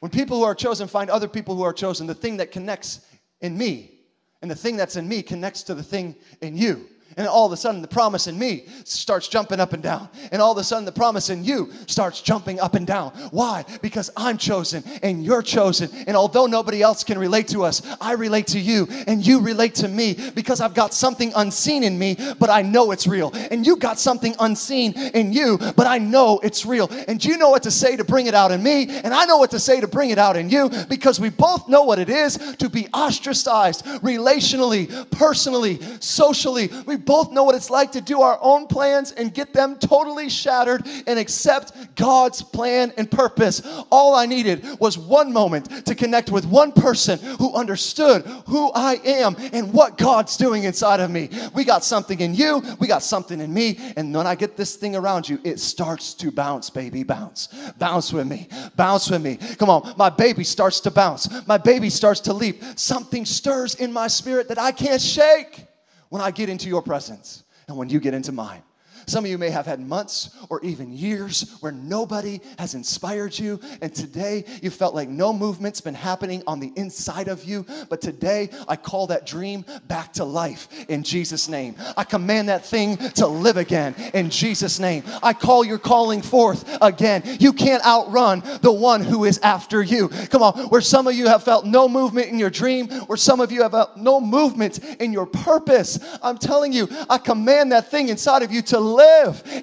When people who are chosen find other people who are chosen, the thing that connects in me and the thing that's in me connects to the thing in you. And all of a sudden, the promise in me starts jumping up and down. And all of a sudden, the promise in you starts jumping up and down. Why? Because I'm chosen and you're chosen. And although nobody else can relate to us, I relate to you and you relate to me because I've got something unseen in me, but I know it's real. And you got something unseen in you, but I know it's real. And you know what to say to bring it out in me, and I know what to say to bring it out in you because we both know what it is to be ostracized relationally, personally, socially. We both know what it's like to do our own plans and get them totally shattered and accept God's plan and purpose. All I needed was one moment to connect with one person who understood who I am and what God's doing inside of me. We got something in you, we got something in me, and when I get this thing around you, it starts to bounce, baby, bounce. Bounce with me, bounce with me. Come on, my baby starts to bounce, my baby starts to leap. Something stirs in my spirit that I can't shake when I get into your presence and when you get into mine. Some of you may have had months or even years where nobody has inspired you, and today you felt like no movement's been happening on the inside of you. But today I call that dream back to life in Jesus' name. I command that thing to live again in Jesus' name. I call your calling forth again. You can't outrun the one who is after you. Come on, where some of you have felt no movement in your dream, where some of you have felt no movement in your purpose, I'm telling you, I command that thing inside of you to live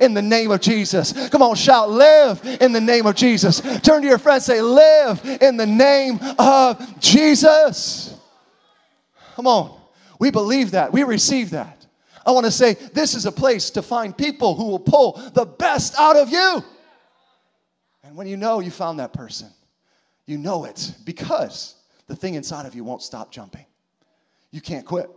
in the name of Jesus. Come on, shout, live in the name of Jesus. Turn to your friend, say, live in the name of Jesus. Come on. We believe that. We receive that. I want to say this is a place to find people who will pull the best out of you. And when you know you found that person, you know it because the thing inside of you won't stop jumping. You can't quit,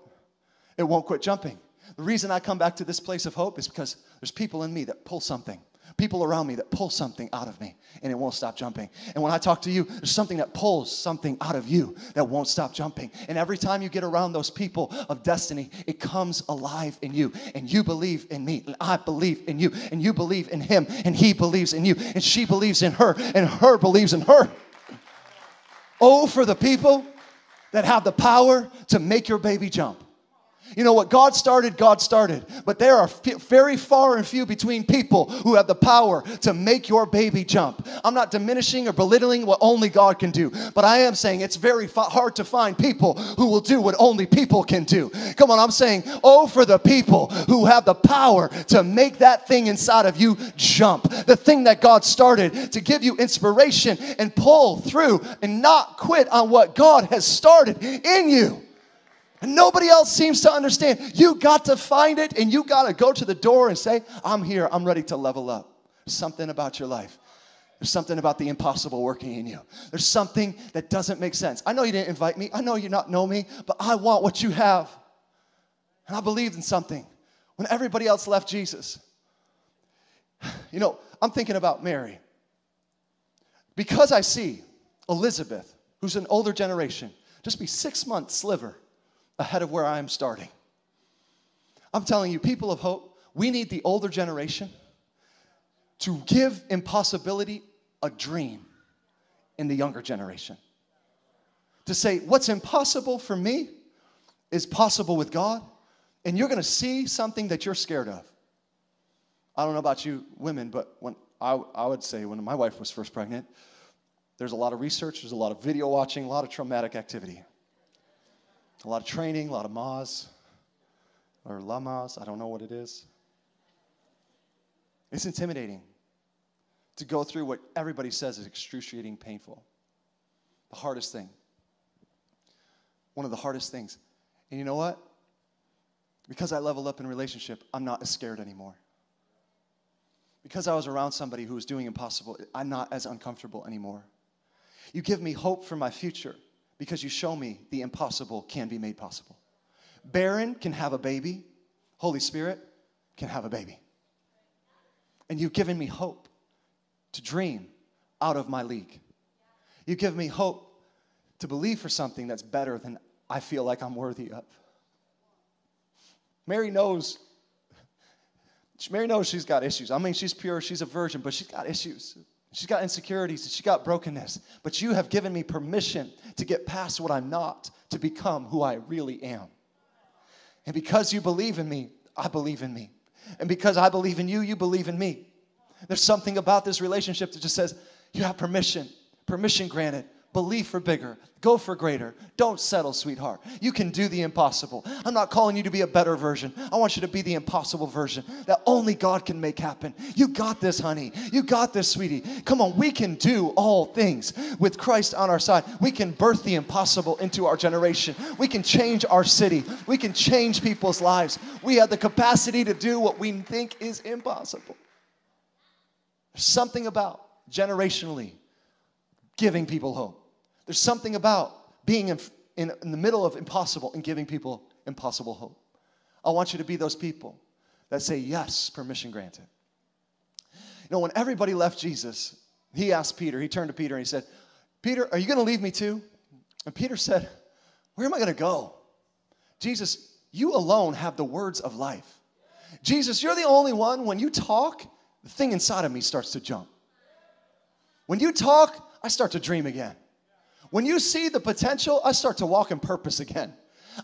it won't quit jumping. The reason I come back to this place of hope is because there's people in me that pull something, people around me that pull something out of me, and it won't stop jumping. And when I talk to you, there's something that pulls something out of you that won't stop jumping. And every time you get around those people of destiny, it comes alive in you. And you believe in me, and I believe in you, and you believe in him, and he believes in you, and she believes in her, and her believes in her. Oh, for the people that have the power to make your baby jump. You know what God started, God started. But there are f- very far and few between people who have the power to make your baby jump. I'm not diminishing or belittling what only God can do, but I am saying it's very f- hard to find people who will do what only people can do. Come on, I'm saying, oh, for the people who have the power to make that thing inside of you jump. The thing that God started to give you inspiration and pull through and not quit on what God has started in you. And nobody else seems to understand. You got to find it and you got to go to the door and say, I'm here, I'm ready to level up. Something about your life. There's something about the impossible working in you. There's something that doesn't make sense. I know you didn't invite me. I know you not know me, but I want what you have. And I believed in something when everybody else left Jesus. You know, I'm thinking about Mary. Because I see Elizabeth, who's an older generation, just be six months sliver ahead of where I am starting. I'm telling you, people of hope, We need the older generation to give impossibility a dream in the younger generation. To say, what's impossible for me is possible with God, and you're gonna see something that you're scared of. I don't know about you women, but when I, I would say when my wife was first pregnant, there's a lot of research, there's a lot of video watching, a lot of traumatic activity, a lot of training, a lot of mas or lamas, I don't know what it is. It's intimidating to go through what everybody says is excruciating painful. The hardest thing. One of the hardest things. And you know what? Because I leveled up in relationship, I'm not as scared anymore. Because I was around somebody who was doing impossible, I'm not as uncomfortable anymore. You give me hope for my future because you show me the impossible can be made possible. Barren can have a baby, Holy Spirit can have a baby. And you've given me hope to dream out of my league. You give me hope to believe for something that's better than I feel like I'm worthy of. Mary knows. Mary knows she's got issues. I mean, she's pure, she's a virgin, but she's got issues. She's got insecurities, she's got brokenness. But you have given me permission to get past what I'm not, to become who I really am. And because you believe in me, I believe in me. And because I believe in you, you believe in me. There's something about this relationship that just says, you have permission, permission granted Believe for bigger. Go for greater. Don't settle, sweetheart. You can do the impossible. I'm not calling you to be a better version. I want you to be the impossible version that only God can make happen. You got this, honey. You got this, sweetie. Come on, we can do all things with Christ on our side. We can birth the impossible into our generation. We can change our city. We can change people's lives. We have the capacity to do what we think is impossible. There's something about generationally giving people hope. There's something about being in, in, in, the middle of impossible and giving people impossible hope. I want you to be those people that say, Yes, permission granted. You know, when everybody left Jesus, he asked Peter, he turned to Peter and he said, Peter, are you going to leave me too? And Peter said, Where am I going to go? Jesus, you alone have the words of life. Jesus, you're the only one, when you talk, the thing inside of me starts to jump. When you talk, I start to dream again. When you see the potential, I start to walk in purpose again.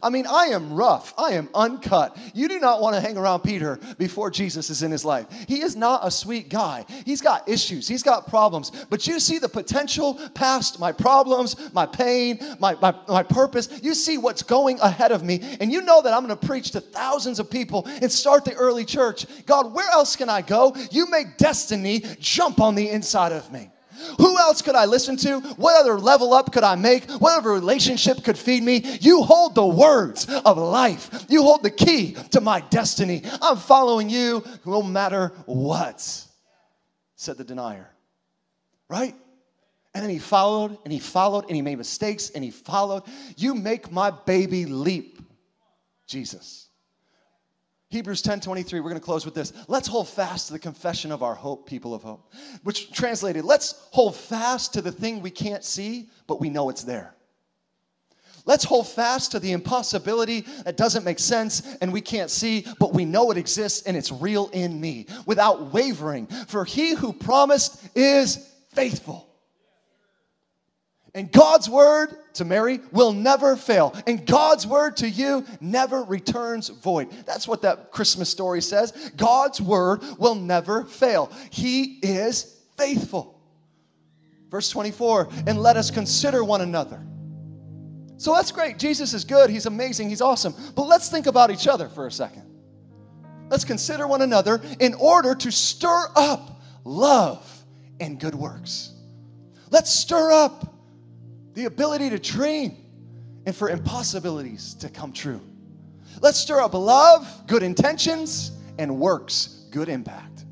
I mean, I am rough. I am uncut. You do not want to hang around Peter before Jesus is in his life. He is not a sweet guy. He's got issues, he's got problems. But you see the potential past my problems, my pain, my, my, my purpose. You see what's going ahead of me. And you know that I'm going to preach to thousands of people and start the early church. God, where else can I go? You make destiny jump on the inside of me. Who else could I listen to? What other level up could I make? What other relationship could feed me? You hold the words of life. You hold the key to my destiny. I'm following you no matter what, said the denier. Right? And then he followed and he followed and he made mistakes and he followed. You make my baby leap, Jesus. Hebrews 10 23, we're going to close with this. Let's hold fast to the confession of our hope, people of hope. Which translated, let's hold fast to the thing we can't see, but we know it's there. Let's hold fast to the impossibility that doesn't make sense and we can't see, but we know it exists and it's real in me without wavering. For he who promised is faithful. And God's word to Mary will never fail. And God's word to you never returns void. That's what that Christmas story says. God's word will never fail. He is faithful. Verse 24, and let us consider one another. So that's great. Jesus is good. He's amazing. He's awesome. But let's think about each other for a second. Let's consider one another in order to stir up love and good works. Let's stir up the ability to dream and for impossibilities to come true. Let's stir up love, good intentions, and works, good impact.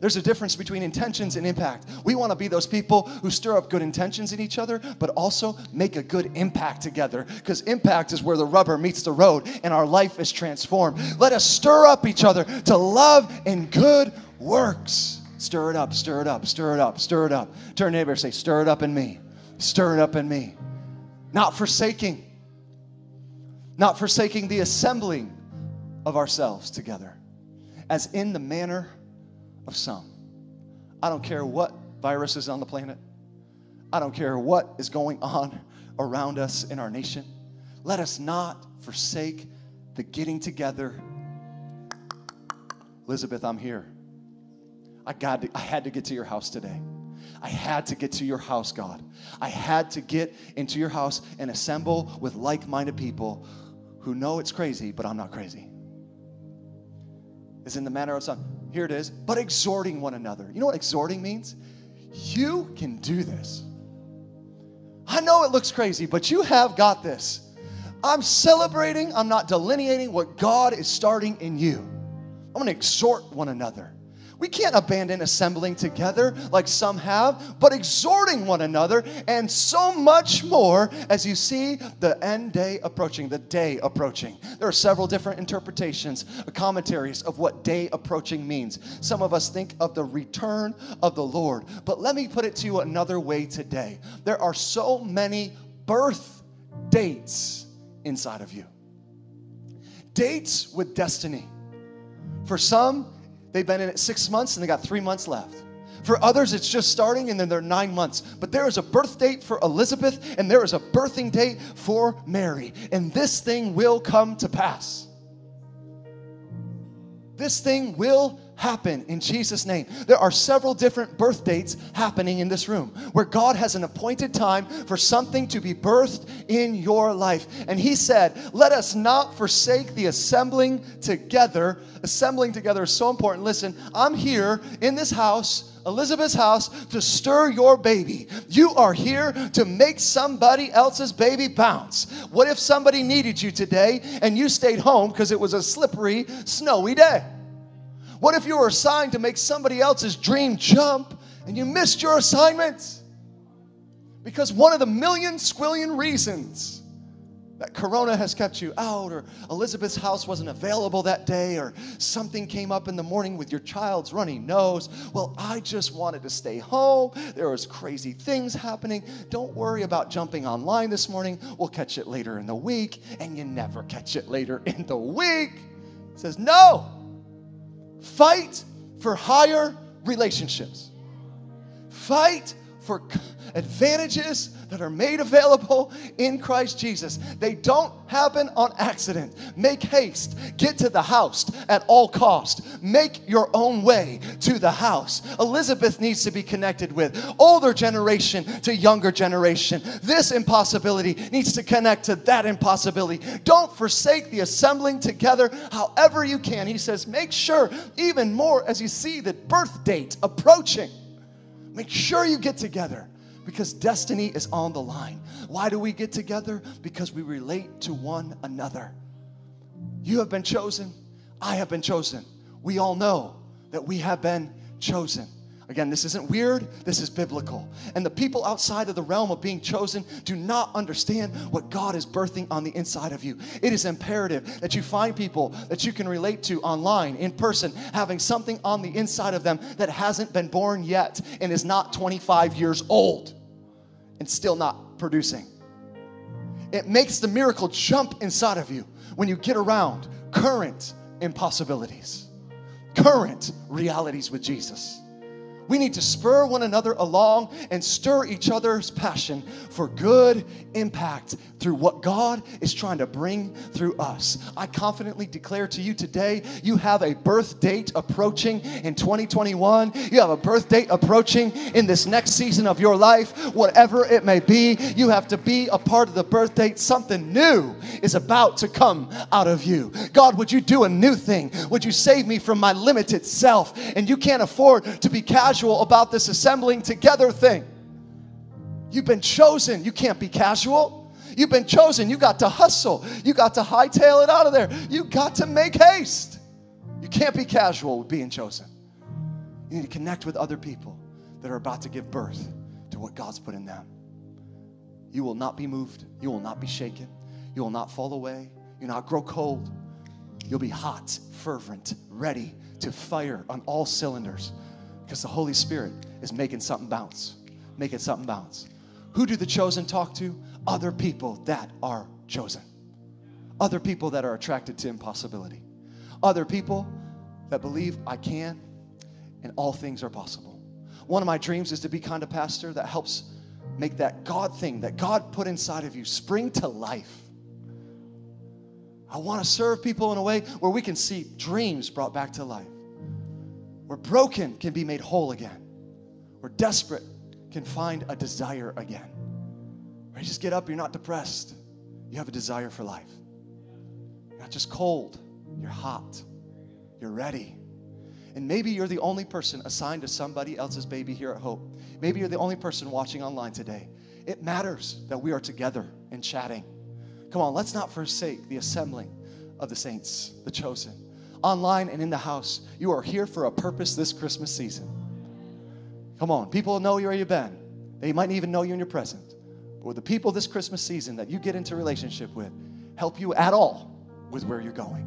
There's a difference between intentions and impact. We want to be those people who stir up good intentions in each other, but also make a good impact together. Because impact is where the rubber meets the road and our life is transformed. Let us stir up each other to love and good works. Stir it up, stir it up, stir it up, stir it up. Turn neighbor say, Stir it up in me stir it up in me. Not forsaking, not forsaking the assembling of ourselves together. as in the manner of some. I don't care what virus is on the planet, I don't care what is going on around us in our nation. Let us not forsake the getting together. Elizabeth, I'm here. I, got to, I had to get to your house today. I had to get to your house, God. I had to get into your house and assemble with like minded people who know it's crazy, but I'm not crazy. Is in the manner of some. Here it is, but exhorting one another. You know what exhorting means? You can do this. I know it looks crazy, but you have got this. I'm celebrating, I'm not delineating what God is starting in you. I'm to exhort one another. We can't abandon assembling together like some have, but exhorting one another, and so much more as you see the end day approaching, the day approaching. There are several different interpretations, commentaries of what day approaching means. Some of us think of the return of the Lord, but let me put it to you another way today. There are so many birth dates inside of you, dates with destiny. For some, They've been in it six months and they got three months left. For others, it's just starting and then they're nine months. But there is a birth date for Elizabeth and there is a birthing date for Mary. And this thing will come to pass. This thing will happen in Jesus' name. There are several different birth dates happening in this room where God has an appointed time for something to be birthed in your life. And He said, Let us not forsake the assembling together. Assembling together is so important. Listen, I'm here in this house. Elizabeth's house to stir your baby. You are here to make somebody else's baby bounce. What if somebody needed you today and you stayed home because it was a slippery, snowy day? What if you were assigned to make somebody else's dream jump and you missed your assignment? Because one of the million squillion reasons that Corona has kept you out, or Elizabeth's house wasn't available that day, or something came up in the morning with your child's runny nose. Well, I just wanted to stay home. There was crazy things happening. Don't worry about jumping online this morning. We'll catch it later in the week, and you never catch it later in the week. He says, No, Fight for higher relationships. Fight for advantages that are made available in Christ Jesus. They don't happen on accident. Make haste. Get to the house at all cost. Make your own way to the house. Elizabeth needs to be connected with older generation to younger generation. This impossibility needs to connect to that impossibility. Don't forsake the assembling together however you can. He says, make sure even more as you see the birth date approaching. Make sure you get together because destiny is on the line. Why do we get together? Because we relate to one another. You have been chosen, I have been chosen. We all know that we have been chosen. Again, this isn't weird, this is biblical. And the people outside of the realm of being chosen do not understand what God is birthing on the inside of you. It is imperative that you find people that you can relate to online, in person, having something on the inside of them that hasn't been born yet and is not 25 years old and still not producing. It makes the miracle jump inside of you when you get around current impossibilities, current realities with Jesus. We need to spur one another along and stir each other's passion for good impact through what God is trying to bring through us. I confidently declare to you today you have a birth date approaching in 2021. You have a birth date approaching in this next season of your life, whatever it may be. You have to be a part of the birth date. Something new is about to come out of you. God, would you do a new thing? Would you save me from my limited self? And you can't afford to be casual about this assembling together thing. You've been chosen. You can't be casual. You've been chosen. You got to hustle. You got to hightail it out of there. You got to make haste. You can't be casual with being chosen. You need to connect with other people that are about to give birth to what God's put in them. You will not be moved. You will not be shaken. You will not fall away. You'll not grow cold. You'll be hot, fervent, ready to fire on all cylinders because the Holy Spirit is making something bounce. Making something bounce. Who do the chosen talk to? other people that are chosen, other people that are attracted to impossibility, other people that believe I can and all things are possible. One of my dreams is to be kind of pastor that helps make that God thing that God put inside of you spring to life. I want to serve people in a way where we can see dreams brought back to life, where broken can be made whole again, where desperate can find a desire again. Where you just get up, you're not depressed, you have a desire for life. You're not just cold, you're hot, you're ready. And maybe you're the only person assigned to somebody else's baby here at Hope. Maybe you're the only person watching online today. It matters that we are together and chatting. Come on, let's not forsake the assembling of the saints, the chosen. Online and in the house, you are here for a purpose this Christmas season. Come on, people know where you've been. They might not even know you in your present. But with the people this Christmas season that you get into relationship with, help you at all with where you're going.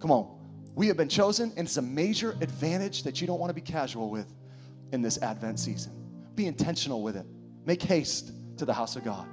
Come on, we have been chosen, and it's a major advantage that you don't want to be casual with in this Advent season. Be intentional with it. Make haste to the house of God.